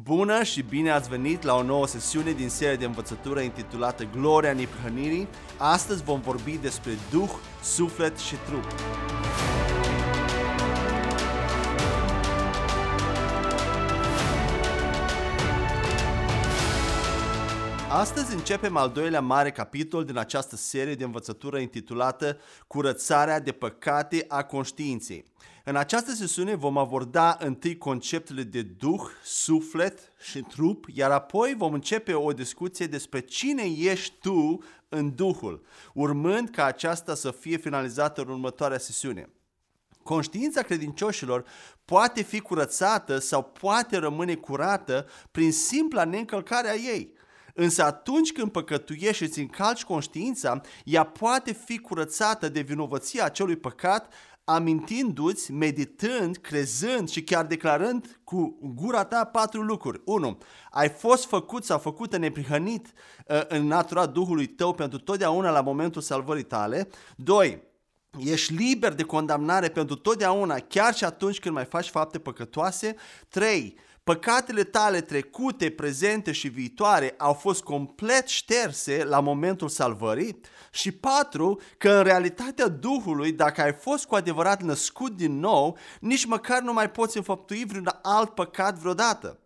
Bună și bine ați venit la o nouă sesiune din seria de învățătură intitulată Gloria Neprihănirii. Astăzi vom vorbi despre Duh, Suflet și Trup. Astăzi începem al doilea mare capitol din această serie de învățătură intitulată Curățarea de păcate a conștiinței. În această sesiune vom aborda întâi conceptele de duh, suflet și trup, iar apoi vom începe o discuție despre cine ești tu în Duhul, urmând ca aceasta să fie finalizată în următoarea sesiune. Conștiința credincioșilor poate fi curățată sau poate rămâne curată prin simpla neîncălcare a ei – Însă atunci când păcătuiești și îți încalci conștiința, ea poate fi curățată de vinovăția acelui păcat, amintindu-ți, meditând, crezând și chiar declarând cu gura ta patru lucruri. 1. Ai fost făcut sau făcută neprihănit uh, în natura Duhului tău pentru totdeauna la momentul salvării tale. 2. Ești liber de condamnare pentru totdeauna, chiar și atunci când mai faci fapte păcătoase. 3 Păcatele tale trecute, prezente și viitoare au fost complet șterse la momentul salvării și patru, că în realitatea Duhului, dacă ai fost cu adevărat născut din nou, nici măcar nu mai poți înfăptui vreun alt păcat vreodată.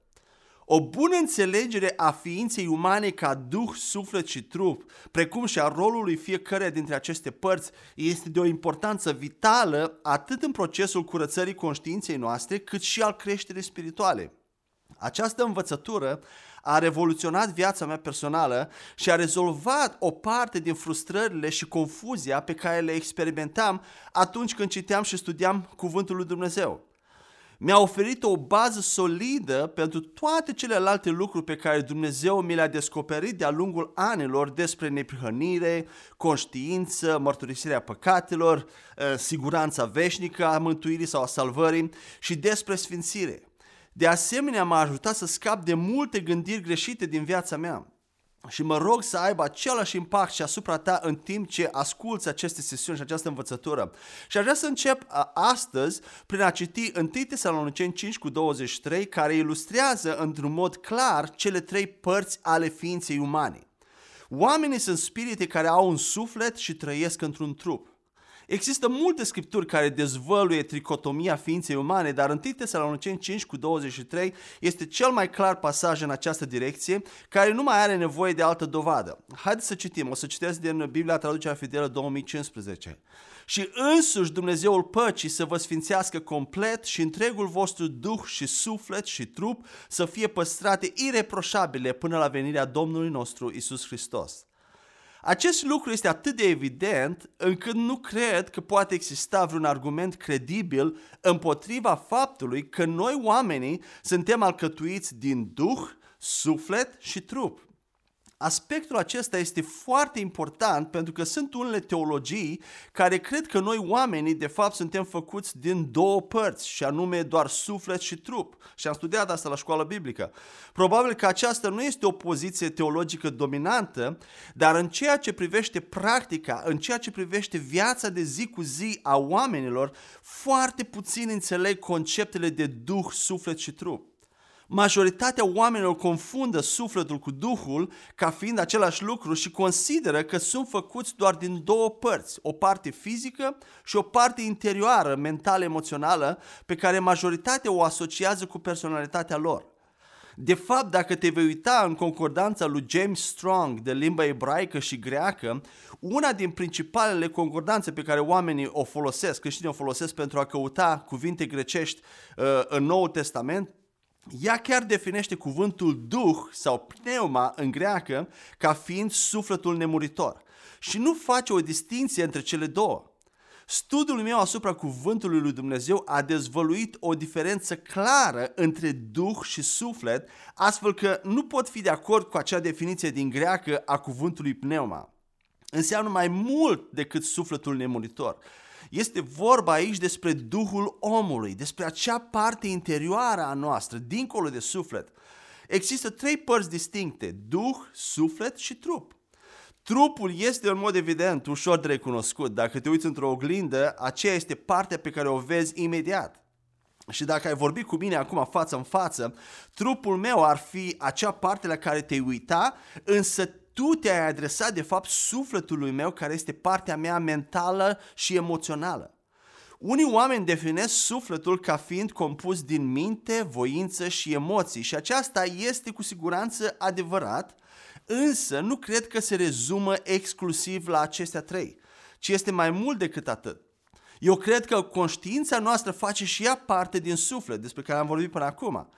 O bună înțelegere a ființei umane ca duh, suflet și trup, precum și a rolului fiecăreia dintre aceste părți, este de o importanță vitală atât în procesul curățării conștiinței noastre, cât și al creșterii spirituale. Această învățătură a revoluționat viața mea personală și a rezolvat o parte din frustrările și confuzia pe care le experimentam atunci când citeam și studiam Cuvântul lui Dumnezeu. Mi-a oferit o bază solidă pentru toate celelalte lucruri pe care Dumnezeu mi le-a descoperit de-a lungul anilor despre neprihănire, conștiință, mărturisirea păcatelor, eh, siguranța veșnică a mântuirii sau a salvării și despre sfințire. De asemenea, m-a ajutat să scap de multe gândiri greșite din viața mea. Și mă rog să aibă același impact și asupra ta în timp ce asculți aceste sesiuni și această învățătură. Și aș vrea să încep astăzi prin a citi 1 Tesaloniceni 5 cu 23, care ilustrează într-un mod clar cele trei părți ale ființei umane. Oamenii sunt spirite care au un suflet și trăiesc într-un trup. Există multe scripturi care dezvăluie tricotomia ființei umane, dar în Tesaloniceni 5 cu 23 este cel mai clar pasaj în această direcție, care nu mai are nevoie de altă dovadă. Haideți să citim, o să citesc din Biblia Traducerea Fidelă 2015. Și însuși Dumnezeul păcii să vă sfințească complet și întregul vostru duh și suflet și trup să fie păstrate ireproșabile până la venirea Domnului nostru Isus Hristos. Acest lucru este atât de evident încât nu cred că poate exista vreun argument credibil împotriva faptului că noi oamenii suntem alcătuiți din duh, suflet și trup. Aspectul acesta este foarte important pentru că sunt unele teologii care cred că noi oamenii de fapt suntem făcuți din două părți și anume doar suflet și trup. Și am studiat asta la școală biblică. Probabil că aceasta nu este o poziție teologică dominantă, dar în ceea ce privește practica, în ceea ce privește viața de zi cu zi a oamenilor, foarte puțin înțeleg conceptele de duh, suflet și trup. Majoritatea oamenilor confundă sufletul cu Duhul ca fiind același lucru și consideră că sunt făcuți doar din două părți, o parte fizică și o parte interioară, mentală, emoțională, pe care majoritatea o asociază cu personalitatea lor. De fapt, dacă te vei uita în concordanța lui James Strong de limba ebraică și greacă, una din principalele concordanțe pe care oamenii o folosesc, creștinii o folosesc pentru a căuta cuvinte grecești uh, în Noul Testament, ea chiar definește cuvântul duh sau pneuma în greacă ca fiind sufletul nemuritor și nu face o distinție între cele două. Studiul meu asupra cuvântului lui Dumnezeu a dezvăluit o diferență clară între duh și suflet, astfel că nu pot fi de acord cu acea definiție din greacă a cuvântului pneuma. Înseamnă mai mult decât sufletul nemuritor. Este vorba aici despre Duhul omului, despre acea parte interioară a noastră, dincolo de suflet. Există trei părți distincte, Duh, suflet și trup. Trupul este în mod evident ușor de recunoscut. Dacă te uiți într-o oglindă, aceea este partea pe care o vezi imediat. Și dacă ai vorbi cu mine acum față în față, trupul meu ar fi acea parte la care te-ai uita, însă tu te-ai adresat de fapt sufletului meu care este partea mea mentală și emoțională. Unii oameni definesc sufletul ca fiind compus din minte, voință și emoții și aceasta este cu siguranță adevărat, însă nu cred că se rezumă exclusiv la acestea trei, ci este mai mult decât atât. Eu cred că conștiința noastră face și ea parte din suflet, despre care am vorbit până acum.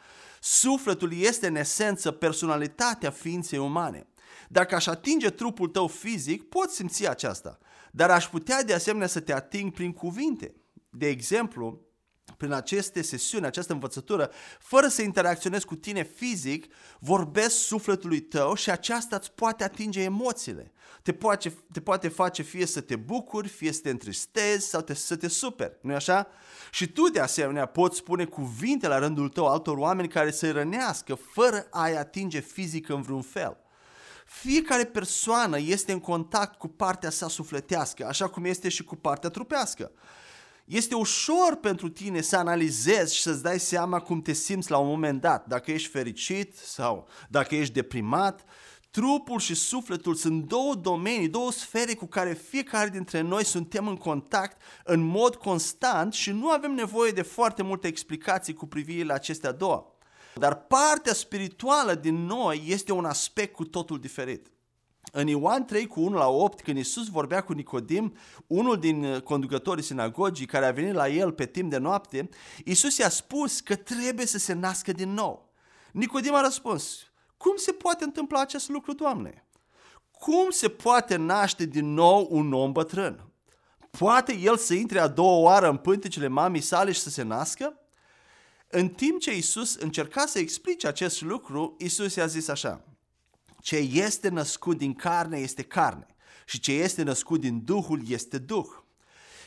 Sufletul este în esență personalitatea ființei umane. Dacă aș atinge trupul tău fizic, poți simți aceasta, dar aș putea de asemenea să te ating prin cuvinte. De exemplu, prin aceste sesiuni, această învățătură, fără să interacționezi cu tine fizic, vorbesc sufletului tău și aceasta îți poate atinge emoțiile. Te poate, te poate face fie să te bucuri, fie să te întristezi sau te, să te superi, nu așa? Și tu de asemenea poți spune cuvinte la rândul tău altor oameni care să-i rănească fără a-i atinge fizic în vreun fel. Fiecare persoană este în contact cu partea sa sufletească, așa cum este și cu partea trupească. Este ușor pentru tine să analizezi și să-ți dai seama cum te simți la un moment dat, dacă ești fericit sau dacă ești deprimat. Trupul și sufletul sunt două domenii, două sfere cu care fiecare dintre noi suntem în contact în mod constant și nu avem nevoie de foarte multe explicații cu privire la acestea două. Dar partea spirituală din noi este un aspect cu totul diferit. În Ioan 3 cu 1 la 8, când Iisus vorbea cu Nicodim, unul din uh, conducătorii sinagogii care a venit la el pe timp de noapte, Iisus i-a spus că trebuie să se nască din nou. Nicodim a răspuns, cum se poate întâmpla acest lucru, Doamne? Cum se poate naște din nou un om bătrân? Poate el să intre a doua oară în pântecele mamei sale și să se nască? În timp ce Isus încerca să explice acest lucru, Isus i-a zis așa, ce este născut din carne este carne și ce este născut din Duhul este Duh.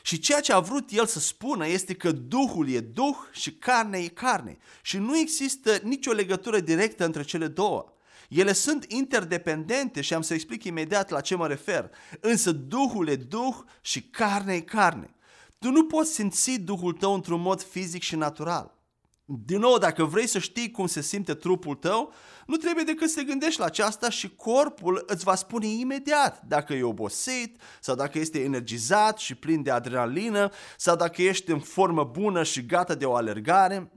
Și ceea ce a vrut el să spună este că Duhul e Duh și carne e carne și nu există nicio legătură directă între cele două. Ele sunt interdependente și am să explic imediat la ce mă refer, însă Duhul e Duh și carne e carne. Tu nu poți simți Duhul tău într-un mod fizic și natural. Din nou, dacă vrei să știi cum se simte trupul tău, nu trebuie decât să te gândești la aceasta și corpul îți va spune imediat dacă e obosit sau dacă este energizat și plin de adrenalină sau dacă ești în formă bună și gata de o alergare.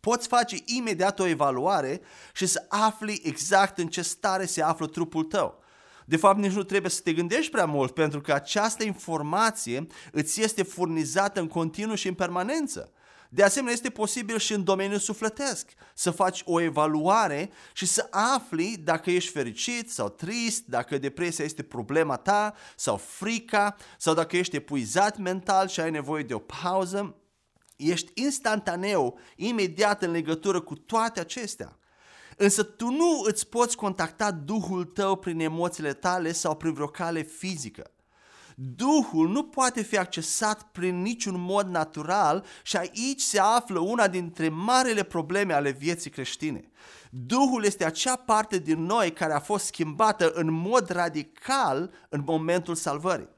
Poți face imediat o evaluare și să afli exact în ce stare se află trupul tău. De fapt, nici nu trebuie să te gândești prea mult, pentru că această informație îți este furnizată în continuu și în permanență. De asemenea, este posibil și în domeniul sufletesc să faci o evaluare și să afli dacă ești fericit sau trist, dacă depresia este problema ta sau frica, sau dacă ești epuizat mental și ai nevoie de o pauză. Ești instantaneu, imediat în legătură cu toate acestea. Însă tu nu îți poți contacta Duhul tău prin emoțiile tale sau prin vreo cale fizică. Duhul nu poate fi accesat prin niciun mod natural și aici se află una dintre marele probleme ale vieții creștine. Duhul este acea parte din noi care a fost schimbată în mod radical în momentul salvării.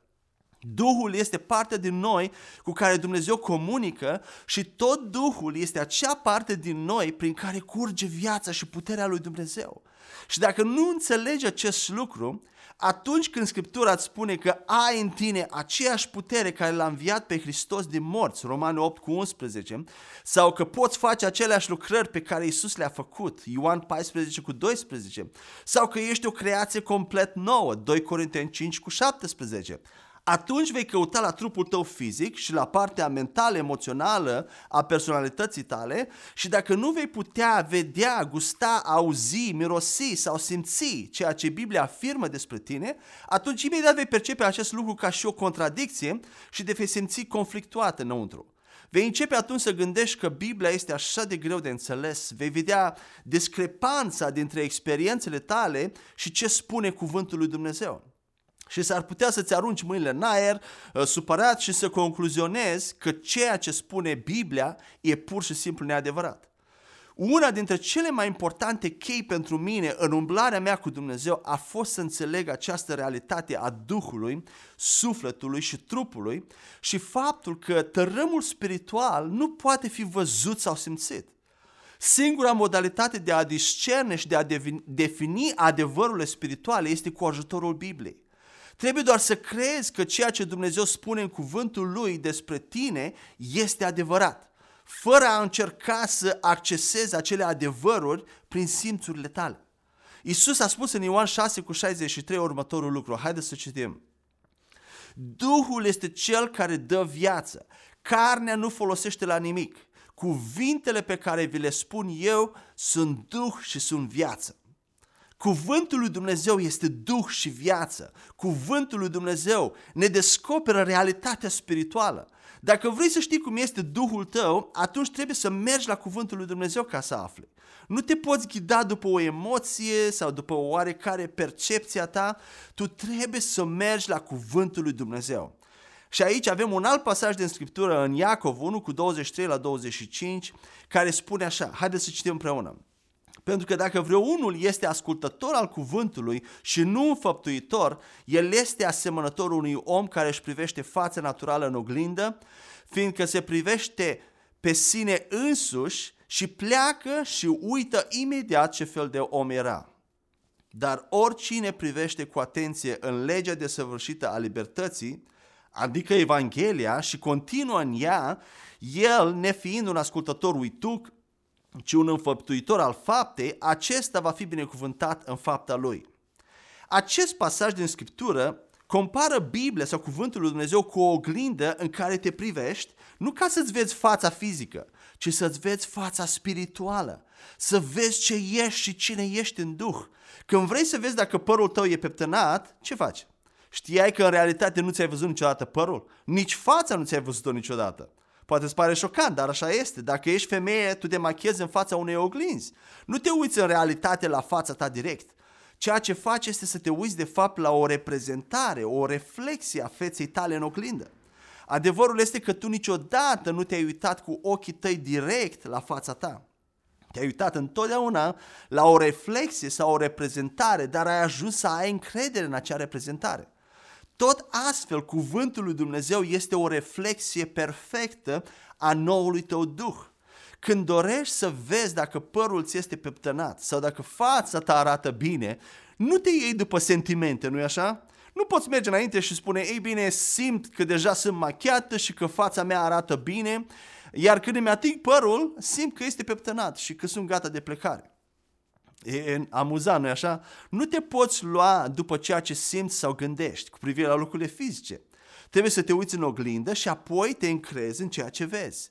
Duhul este parte din noi cu care Dumnezeu comunică și tot Duhul este acea parte din noi prin care curge viața și puterea lui Dumnezeu. Și dacă nu înțelegi acest lucru, atunci când Scriptura îți spune că ai în tine aceeași putere care l-a înviat pe Hristos din morți, Romani 8 cu 11, sau că poți face aceleași lucrări pe care Isus le-a făcut, Ioan 14 cu 12, sau că ești o creație complet nouă, 2 Corinteni 5 cu 17, atunci vei căuta la trupul tău fizic și la partea mentală, emoțională a personalității tale și dacă nu vei putea vedea, gusta, auzi, mirosi sau simți ceea ce Biblia afirmă despre tine, atunci imediat vei percepe acest lucru ca și o contradicție și te vei simți conflictuat înăuntru. Vei începe atunci să gândești că Biblia este așa de greu de înțeles, vei vedea discrepanța dintre experiențele tale și ce spune cuvântul lui Dumnezeu. Și s-ar putea să-ți arunci mâinile în aer, uh, supărat și să concluzionezi că ceea ce spune Biblia e pur și simplu neadevărat. Una dintre cele mai importante chei pentru mine în umblarea mea cu Dumnezeu a fost să înțeleg această realitate a Duhului, sufletului și trupului și faptul că tărâmul spiritual nu poate fi văzut sau simțit. Singura modalitate de a discerne și de a defini adevărurile spirituale este cu ajutorul Bibliei. Trebuie doar să crezi că ceea ce Dumnezeu spune în cuvântul Lui despre tine este adevărat, fără a încerca să accesezi acele adevăruri prin simțurile tale. Isus a spus în Ioan 6 cu 63 următorul lucru. Haideți să citim. Duhul este cel care dă viață. Carnea nu folosește la nimic. Cuvintele pe care vi le spun eu sunt Duh și sunt viață. Cuvântul lui Dumnezeu este Duh și viață. Cuvântul lui Dumnezeu ne descoperă realitatea spirituală. Dacă vrei să știi cum este Duhul tău, atunci trebuie să mergi la Cuvântul lui Dumnezeu ca să afli. Nu te poți ghida după o emoție sau după o oarecare percepție a ta, tu trebuie să mergi la Cuvântul lui Dumnezeu. Și aici avem un alt pasaj din Scriptură în Iacov 1 cu 23 la 25 care spune așa, haideți să citim împreună. Pentru că dacă vreunul este ascultător al cuvântului și nu înfăptuitor, el este asemănător unui om care își privește fața naturală în oglindă, fiindcă se privește pe sine însuși și pleacă și uită imediat ce fel de om era. Dar oricine privește cu atenție în legea desăvârșită a libertății, adică Evanghelia, și continuă în ea, el, nefiind un ascultător uituc, ci un înfăptuitor al faptei, acesta va fi binecuvântat în fapta lui. Acest pasaj din Scriptură compară Biblia sau Cuvântul lui Dumnezeu cu o oglindă în care te privești, nu ca să-ți vezi fața fizică, ci să-ți vezi fața spirituală, să vezi ce ești și cine ești în Duh. Când vrei să vezi dacă părul tău e peptănat, ce faci? Știai că în realitate nu ți-ai văzut niciodată părul? Nici fața nu ți-ai văzut-o niciodată. Poate îți pare șocant, dar așa este. Dacă ești femeie, tu te machiezi în fața unei oglinzi. Nu te uiți în realitate la fața ta direct. Ceea ce faci este să te uiți de fapt la o reprezentare, o reflexie a feței tale în oglindă. Adevărul este că tu niciodată nu te-ai uitat cu ochii tăi direct la fața ta. Te-ai uitat întotdeauna la o reflexie sau o reprezentare, dar ai ajuns să ai încredere în acea reprezentare. Tot astfel, cuvântul lui Dumnezeu este o reflexie perfectă a noului tău duh. Când dorești să vezi dacă părul ți este peptănat sau dacă fața ta arată bine, nu te iei după sentimente, nu-i așa? Nu poți merge înainte și spune, ei bine, simt că deja sunt machiată și că fața mea arată bine, iar când îmi ating părul, simt că este peptănat și că sunt gata de plecare. E amuzant, nu așa? Nu te poți lua după ceea ce simți sau gândești cu privire la lucrurile fizice. Trebuie să te uiți în oglindă și apoi te încrezi în ceea ce vezi.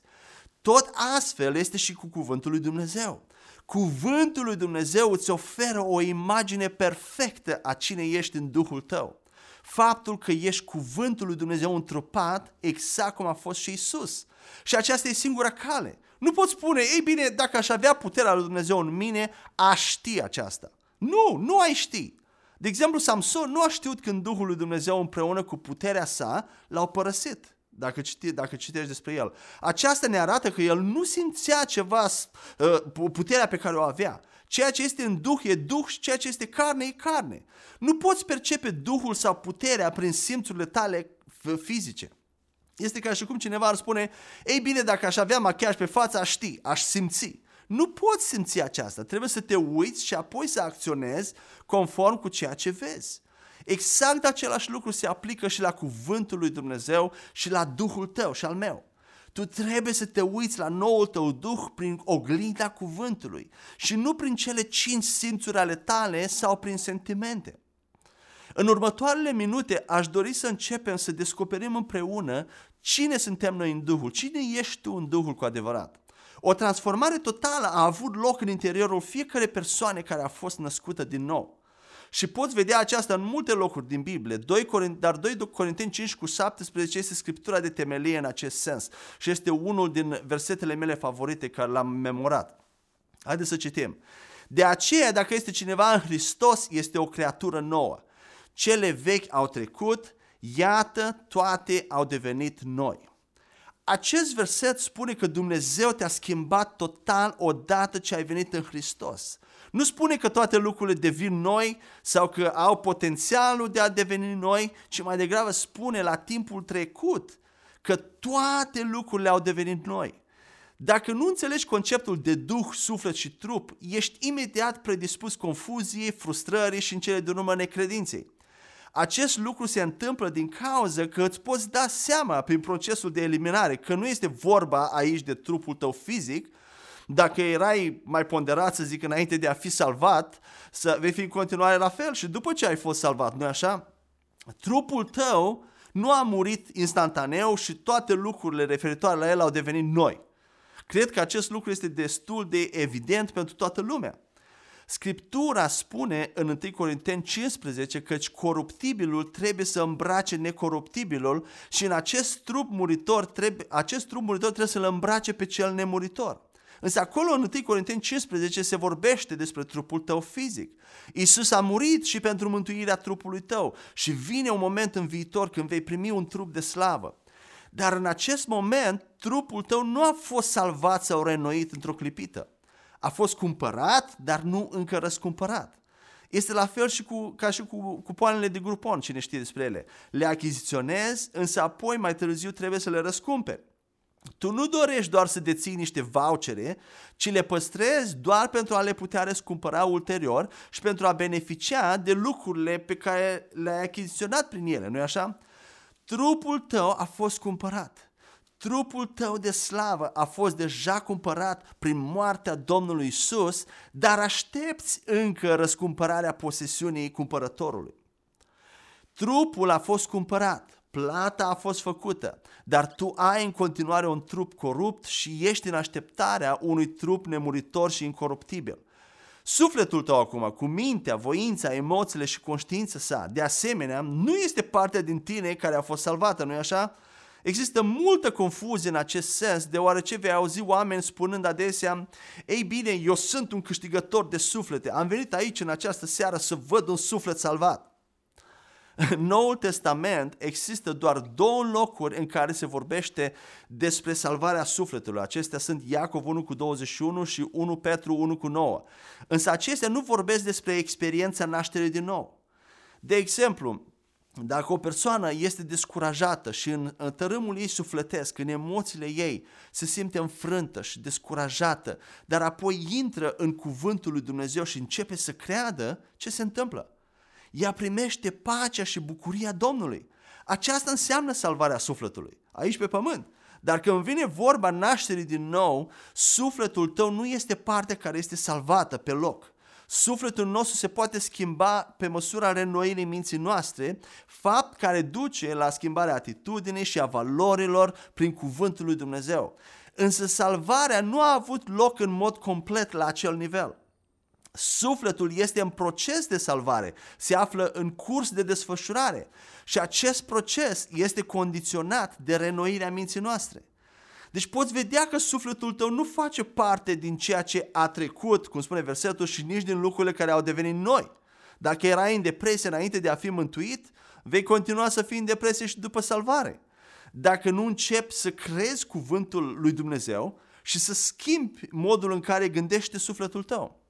Tot astfel este și cu cuvântul lui Dumnezeu. Cuvântul lui Dumnezeu îți oferă o imagine perfectă a cine ești în Duhul tău. Faptul că ești cuvântul lui Dumnezeu întrupat exact cum a fost și Isus. Și aceasta e singura cale. Nu poți spune, ei bine, dacă aș avea puterea lui Dumnezeu în mine, aș ști aceasta. Nu, nu ai ști. De exemplu, Samson nu a știut când Duhul lui Dumnezeu împreună cu puterea sa l-au părăsit. Dacă, citi, dacă citești despre el. Aceasta ne arată că el nu simțea ceva, uh, puterea pe care o avea. Ceea ce este în Duh e Duh și ceea ce este carne e carne. Nu poți percepe Duhul sau puterea prin simțurile tale fizice. Este ca și cum cineva ar spune, ei bine, dacă aș avea machiaj pe față, aș ști, aș simți. Nu poți simți aceasta, trebuie să te uiți și apoi să acționezi conform cu ceea ce vezi. Exact același lucru se aplică și la cuvântul lui Dumnezeu și la Duhul tău și al meu. Tu trebuie să te uiți la noul tău Duh prin oglinda cuvântului și nu prin cele cinci simțuri ale tale sau prin sentimente. În următoarele minute aș dori să începem să descoperim împreună cine suntem noi în Duhul, cine ești tu în Duhul cu adevărat. O transformare totală a avut loc în interiorul fiecare persoane care a fost născută din nou. Și poți vedea aceasta în multe locuri din Biblie, 2 Corint, dar 2 Corinteni 5 cu 17 este scriptura de temelie în acest sens și este unul din versetele mele favorite care l-am memorat. Haideți să citim. De aceea, dacă este cineva în Hristos, este o creatură nouă. Cele vechi au trecut, iată, toate au devenit noi. Acest verset spune că Dumnezeu te-a schimbat total odată ce ai venit în Hristos. Nu spune că toate lucrurile devin noi sau că au potențialul de a deveni noi, ci mai degrabă spune la timpul trecut că toate lucrurile au devenit noi. Dacă nu înțelegi conceptul de duh, suflet și trup, ești imediat predispus confuziei, frustrării și în cele din urmă necredinței. Acest lucru se întâmplă din cauza că îți poți da seama prin procesul de eliminare că nu este vorba aici de trupul tău fizic, dacă erai mai ponderat, să zic, înainte de a fi salvat, să vei fi în continuare la fel și după ce ai fost salvat, nu așa? Trupul tău nu a murit instantaneu și toate lucrurile referitoare la el au devenit noi. Cred că acest lucru este destul de evident pentru toată lumea. Scriptura spune în 1 Corinteni 15 că coruptibilul trebuie să îmbrace necoruptibilul și în acest trup muritor trebuie, acest trup muritor trebuie să-l îmbrace pe cel nemuritor. Însă acolo în 1 Corinteni 15 se vorbește despre trupul tău fizic. Isus a murit și pentru mântuirea trupului tău și vine un moment în viitor când vei primi un trup de slavă. Dar în acest moment, trupul tău nu a fost salvat sau renoit într-o clipită. A fost cumpărat, dar nu încă răscumpărat. Este la fel și cu, ca și cu cupoanele de grupon, cine știe despre ele. Le achiziționezi, însă apoi mai târziu trebuie să le răscumperi. Tu nu dorești doar să deții niște vouchere, ci le păstrezi doar pentru a le putea răscumpăra ulterior și pentru a beneficia de lucrurile pe care le-ai achiziționat prin ele, nu-i așa? Trupul tău a fost cumpărat. Trupul tău de slavă a fost deja cumpărat prin moartea Domnului Isus, dar aștepți încă răscumpărarea posesiunii cumpărătorului. Trupul a fost cumpărat, plata a fost făcută, dar tu ai în continuare un trup corupt și ești în așteptarea unui trup nemuritor și incoruptibil. Sufletul tău acum, cu mintea, voința, emoțiile și conștiința sa, de asemenea, nu este partea din tine care a fost salvată, nu-i așa? Există multă confuzie în acest sens, deoarece vei auzi oameni spunând adesea, ei bine, eu sunt un câștigător de suflete, am venit aici în această seară să văd un suflet salvat. În Noul Testament există doar două locuri în care se vorbește despre salvarea sufletului. Acestea sunt Iacov 1 cu 21 și 1 Petru 1 cu 9. Însă acestea nu vorbesc despre experiența nașterii din nou. De exemplu, dacă o persoană este descurajată și în, în tărâmul ei sufletesc, în emoțiile ei, se simte înfrântă și descurajată, dar apoi intră în cuvântul lui Dumnezeu și începe să creadă, ce se întâmplă? ea primește pacea și bucuria Domnului. Aceasta înseamnă salvarea sufletului, aici pe pământ. Dar când vine vorba nașterii din nou, sufletul tău nu este partea care este salvată pe loc. Sufletul nostru se poate schimba pe măsura renoirii minții noastre, fapt care duce la schimbarea atitudinii și a valorilor prin cuvântul lui Dumnezeu. Însă salvarea nu a avut loc în mod complet la acel nivel. Sufletul este în proces de salvare, se află în curs de desfășurare și acest proces este condiționat de renoirea minții noastre. Deci poți vedea că sufletul tău nu face parte din ceea ce a trecut, cum spune versetul, și nici din lucrurile care au devenit noi. Dacă erai în depresie înainte de a fi mântuit, vei continua să fii în depresie și după salvare. Dacă nu începi să crezi cuvântul lui Dumnezeu și să schimbi modul în care gândește sufletul tău.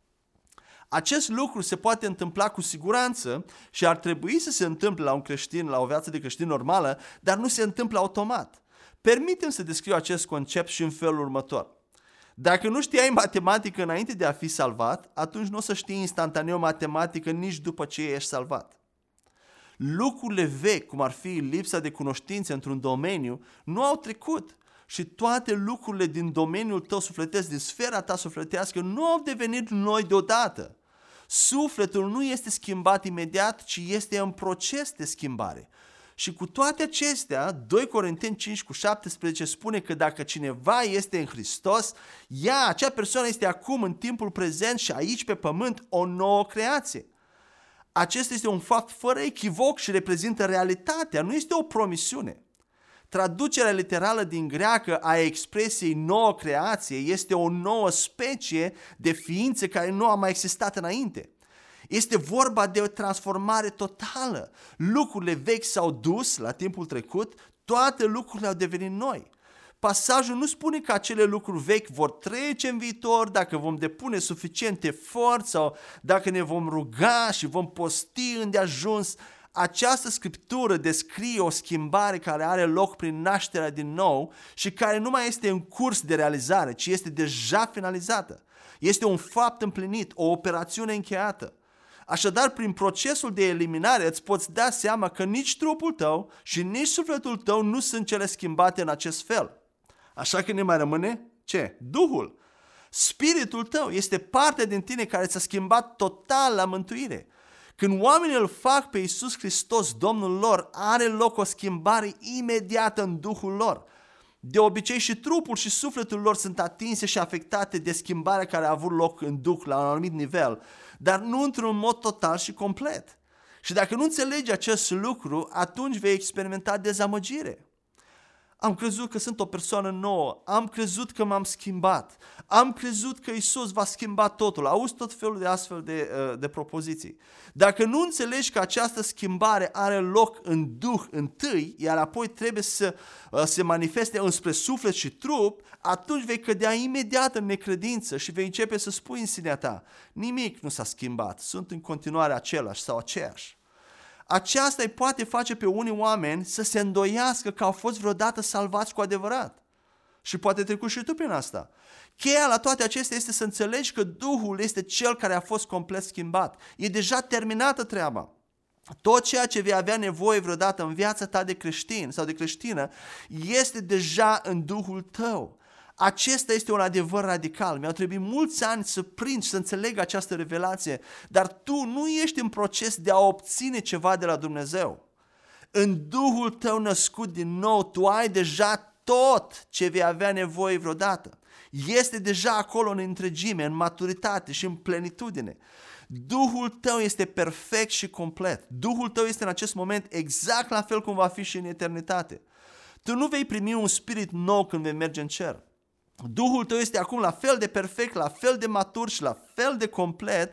Acest lucru se poate întâmpla cu siguranță și ar trebui să se întâmple la un creștin, la o viață de creștin normală, dar nu se întâmplă automat. Permitem să descriu acest concept și în felul următor. Dacă nu știai matematică înainte de a fi salvat, atunci nu o să știi instantaneu matematică nici după ce ești salvat. Lucrurile vechi, cum ar fi lipsa de cunoștințe într-un domeniu, nu au trecut și toate lucrurile din domeniul tău sufletesc, din sfera ta sufletească, nu au devenit noi deodată. Sufletul nu este schimbat imediat, ci este în proces de schimbare. Și cu toate acestea, 2 Corinteni 5 cu 17 spune că dacă cineva este în Hristos, ea, acea persoană este acum în timpul prezent și aici pe pământ o nouă creație. Acesta este un fapt fără echivoc și reprezintă realitatea, nu este o promisiune. Traducerea literală din greacă a expresiei nouă creație este o nouă specie de ființe care nu a mai existat înainte. Este vorba de o transformare totală. Lucrurile vechi s-au dus la timpul trecut, toate lucrurile au devenit noi. pasajul nu spune că acele lucruri vechi vor trece în viitor dacă vom depune suficient efort sau dacă ne vom ruga și vom posti îndeajuns. Această scriptură descrie o schimbare care are loc prin nașterea din nou și care nu mai este în curs de realizare, ci este deja finalizată. Este un fapt împlinit, o operațiune încheiată. Așadar, prin procesul de eliminare îți poți da seama că nici trupul tău și nici sufletul tău nu sunt cele schimbate în acest fel. Așa că ne mai rămâne ce? Duhul. Spiritul tău este parte din tine care ți-a schimbat total la mântuire. Când oamenii îl fac pe Iisus Hristos, Domnul lor, are loc o schimbare imediată în Duhul lor. De obicei și trupul și sufletul lor sunt atinse și afectate de schimbarea care a avut loc în Duh la un anumit nivel, dar nu într-un mod total și complet. Și dacă nu înțelegi acest lucru, atunci vei experimenta dezamăgire. Am crezut că sunt o persoană nouă, am crezut că m-am schimbat, am crezut că Isus va schimba totul. Auzi tot felul de astfel de, uh, de propoziții. Dacă nu înțelegi că această schimbare are loc în Duh întâi, iar apoi trebuie să uh, se manifeste înspre suflet și trup, atunci vei cădea imediat în necredință și vei începe să spui în sinea ta, nimic nu s-a schimbat, sunt în continuare același sau aceeași. Aceasta îi poate face pe unii oameni să se îndoiască că au fost vreodată salvați cu adevărat. Și poate trecut și tu prin asta. Cheia la toate acestea este să înțelegi că Duhul este cel care a fost complet schimbat. E deja terminată treaba. Tot ceea ce vei avea nevoie vreodată în viața ta de creștin sau de creștină este deja în Duhul tău. Acesta este un adevăr radical. Mi-au trebuit mulți ani să prind și să înțeleg această revelație, dar tu nu ești în proces de a obține ceva de la Dumnezeu. În Duhul tău născut din nou, tu ai deja tot ce vei avea nevoie vreodată. Este deja acolo în întregime, în maturitate și în plenitudine. Duhul tău este perfect și complet. Duhul tău este în acest moment exact la fel cum va fi și în eternitate. Tu nu vei primi un spirit nou când vei merge în cer. Duhul tău este acum la fel de perfect, la fel de matur și la fel de complet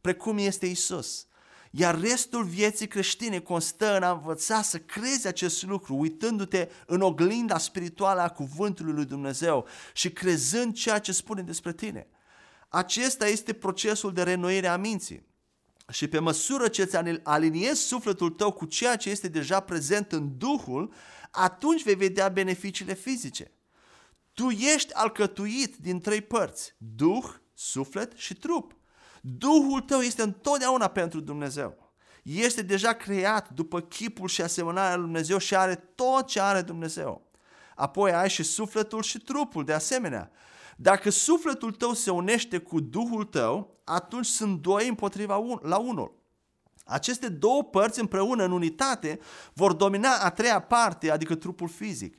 precum este Isus. Iar restul vieții creștine constă în a învăța să crezi acest lucru, uitându-te în oglinda spirituală a cuvântului lui Dumnezeu și crezând ceea ce spune despre tine. Acesta este procesul de renoire a minții. Și pe măsură ce îți aliniezi sufletul tău cu ceea ce este deja prezent în Duhul, atunci vei vedea beneficiile fizice. Tu ești alcătuit din trei părți, Duh, suflet și trup. Duhul tău este întotdeauna pentru Dumnezeu. Este deja creat după chipul și asemănarea lui Dumnezeu și are tot ce are Dumnezeu. Apoi ai și sufletul și trupul de asemenea. Dacă sufletul tău se unește cu Duhul tău, atunci sunt doi împotriva un, la unul. Aceste două părți împreună în unitate vor domina a treia parte, adică trupul fizic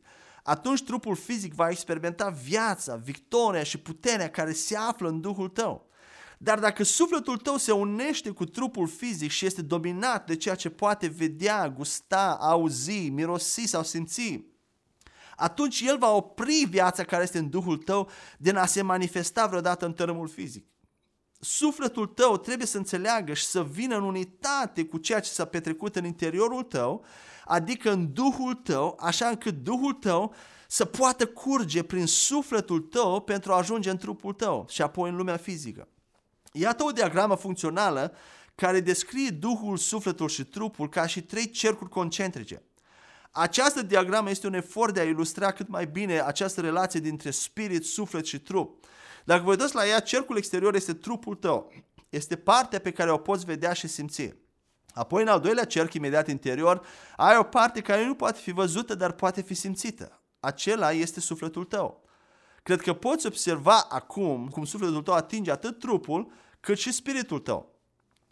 atunci trupul fizic va experimenta viața, victoria și puterea care se află în Duhul tău. Dar dacă sufletul tău se unește cu trupul fizic și este dominat de ceea ce poate vedea, gusta, auzi, mirosi sau simți, atunci el va opri viața care este în Duhul tău din a se manifesta vreodată în tărâmul fizic. Sufletul tău trebuie să înțeleagă și să vină în unitate cu ceea ce s-a petrecut în interiorul tău adică în Duhul tău, așa încât Duhul tău să poată curge prin sufletul tău pentru a ajunge în trupul tău și apoi în lumea fizică. Iată o diagramă funcțională care descrie Duhul, sufletul și trupul ca și trei cercuri concentrice. Această diagramă este un efort de a ilustra cât mai bine această relație dintre spirit, suflet și trup. Dacă vă uitați la ea, cercul exterior este trupul tău. Este partea pe care o poți vedea și simți. Apoi, în al doilea cerc imediat interior, ai o parte care nu poate fi văzută, dar poate fi simțită. Acela este sufletul tău. Cred că poți observa acum cum sufletul tău atinge atât trupul cât și spiritul tău.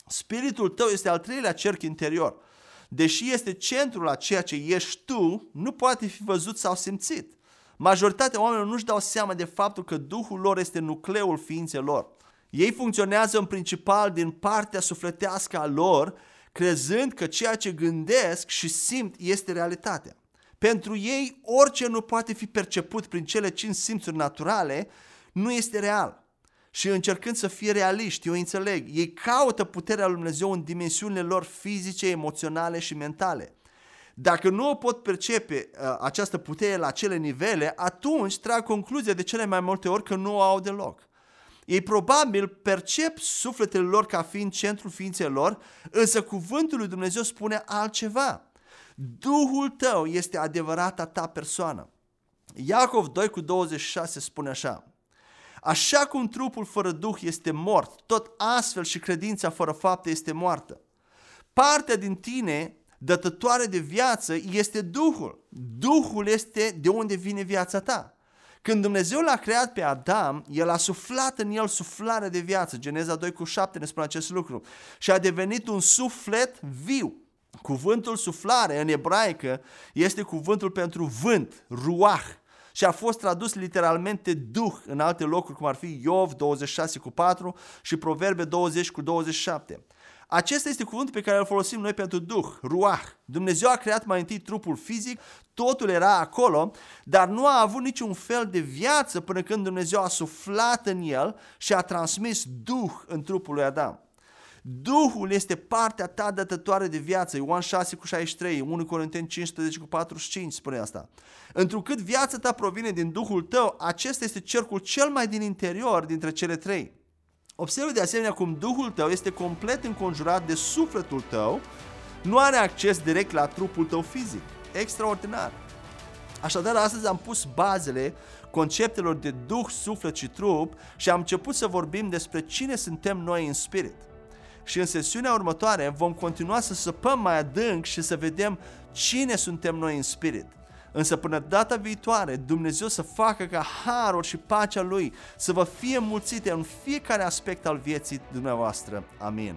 Spiritul tău este al treilea cerc interior. Deși este centrul a ceea ce ești tu, nu poate fi văzut sau simțit. Majoritatea oamenilor nu-și dau seama de faptul că Duhul lor este nucleul ființei lor. Ei funcționează în principal din partea sufletească a lor crezând că ceea ce gândesc și simt este realitatea. Pentru ei, orice nu poate fi perceput prin cele cinci simțuri naturale, nu este real. Și încercând să fie realiști, eu înțeleg, ei caută puterea lui Dumnezeu în dimensiunile lor fizice, emoționale și mentale. Dacă nu o pot percepe uh, această putere la cele nivele, atunci trag concluzia de cele mai multe ori că nu o au deloc. Ei probabil percep sufletele lor ca fiind centrul ființei lor, însă cuvântul lui Dumnezeu spune altceva. Duhul tău este adevărata ta persoană. Iacov 2 cu 26 spune așa. Așa cum trupul fără duh este mort, tot astfel și credința fără fapte este moartă. Partea din tine dătătoare de viață este Duhul. Duhul este de unde vine viața ta. Când Dumnezeu l-a creat pe Adam, El a suflat în el suflarea de viață. Geneza 2 cu 7 ne spune acest lucru. Și a devenit un suflet viu. Cuvântul suflare în ebraică este cuvântul pentru vânt, ruah, și a fost tradus literalmente duh în alte locuri, cum ar fi Iov 26 cu 4 și Proverbe 20 cu 27. Acesta este cuvântul pe care îl folosim noi pentru Duh, Ruah. Dumnezeu a creat mai întâi trupul fizic, totul era acolo, dar nu a avut niciun fel de viață până când Dumnezeu a suflat în el și a transmis Duh în trupul lui Adam. Duhul este partea ta dătătoare de viață. Ioan 6 cu 63, 1 Corinteni 15 cu 45 spune asta. Întrucât viața ta provine din Duhul tău, acesta este cercul cel mai din interior dintre cele trei. Observă de asemenea cum Duhul tău este complet înconjurat de sufletul tău, nu are acces direct la trupul tău fizic. Extraordinar! Așadar, astăzi am pus bazele conceptelor de Duh, suflet și trup și am început să vorbim despre cine suntem noi în spirit. Și în sesiunea următoare vom continua să săpăm mai adânc și să vedem cine suntem noi în spirit. Însă până data viitoare, Dumnezeu să facă ca harul și pacea Lui să vă fie mulțite în fiecare aspect al vieții dumneavoastră. Amin.